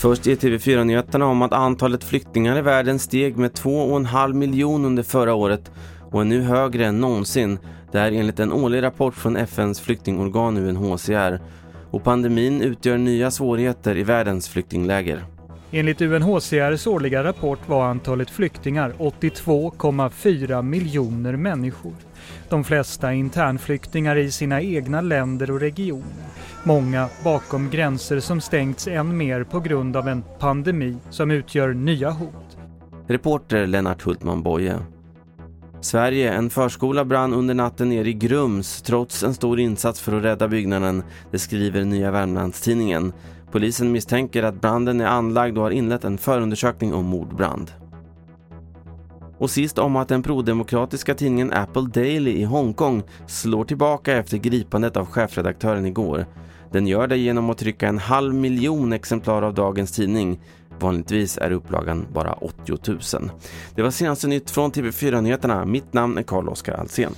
Först i TV4-nyheterna om att antalet flyktingar i världen steg med 2,5 miljoner under förra året och är nu högre än någonsin. Det är enligt en årlig rapport från FNs flyktingorgan UNHCR. Och pandemin utgör nya svårigheter i världens flyktingläger. Enligt UNHCRs årliga rapport var antalet flyktingar 82,4 miljoner människor. De flesta internflyktingar i sina egna länder och regioner. Många bakom gränser som stängts än mer på grund av en pandemi som utgör nya hot. Reporter Lennart Hultman Boye. Sverige, en förskola brann under natten ner i Grums trots en stor insats för att rädda byggnaden, det skriver Nya Värmlandstidningen. Polisen misstänker att branden är anlagd och har inlett en förundersökning om mordbrand. Och sist om att den prodemokratiska tidningen Apple Daily i Hongkong slår tillbaka efter gripandet av chefredaktören igår. Den gör det genom att trycka en halv miljon exemplar av dagens tidning. Vanligtvis är upplagan bara 80 000. Det var senaste nytt från TV4 Nyheterna. Mitt namn är Carl-Oskar Alsen.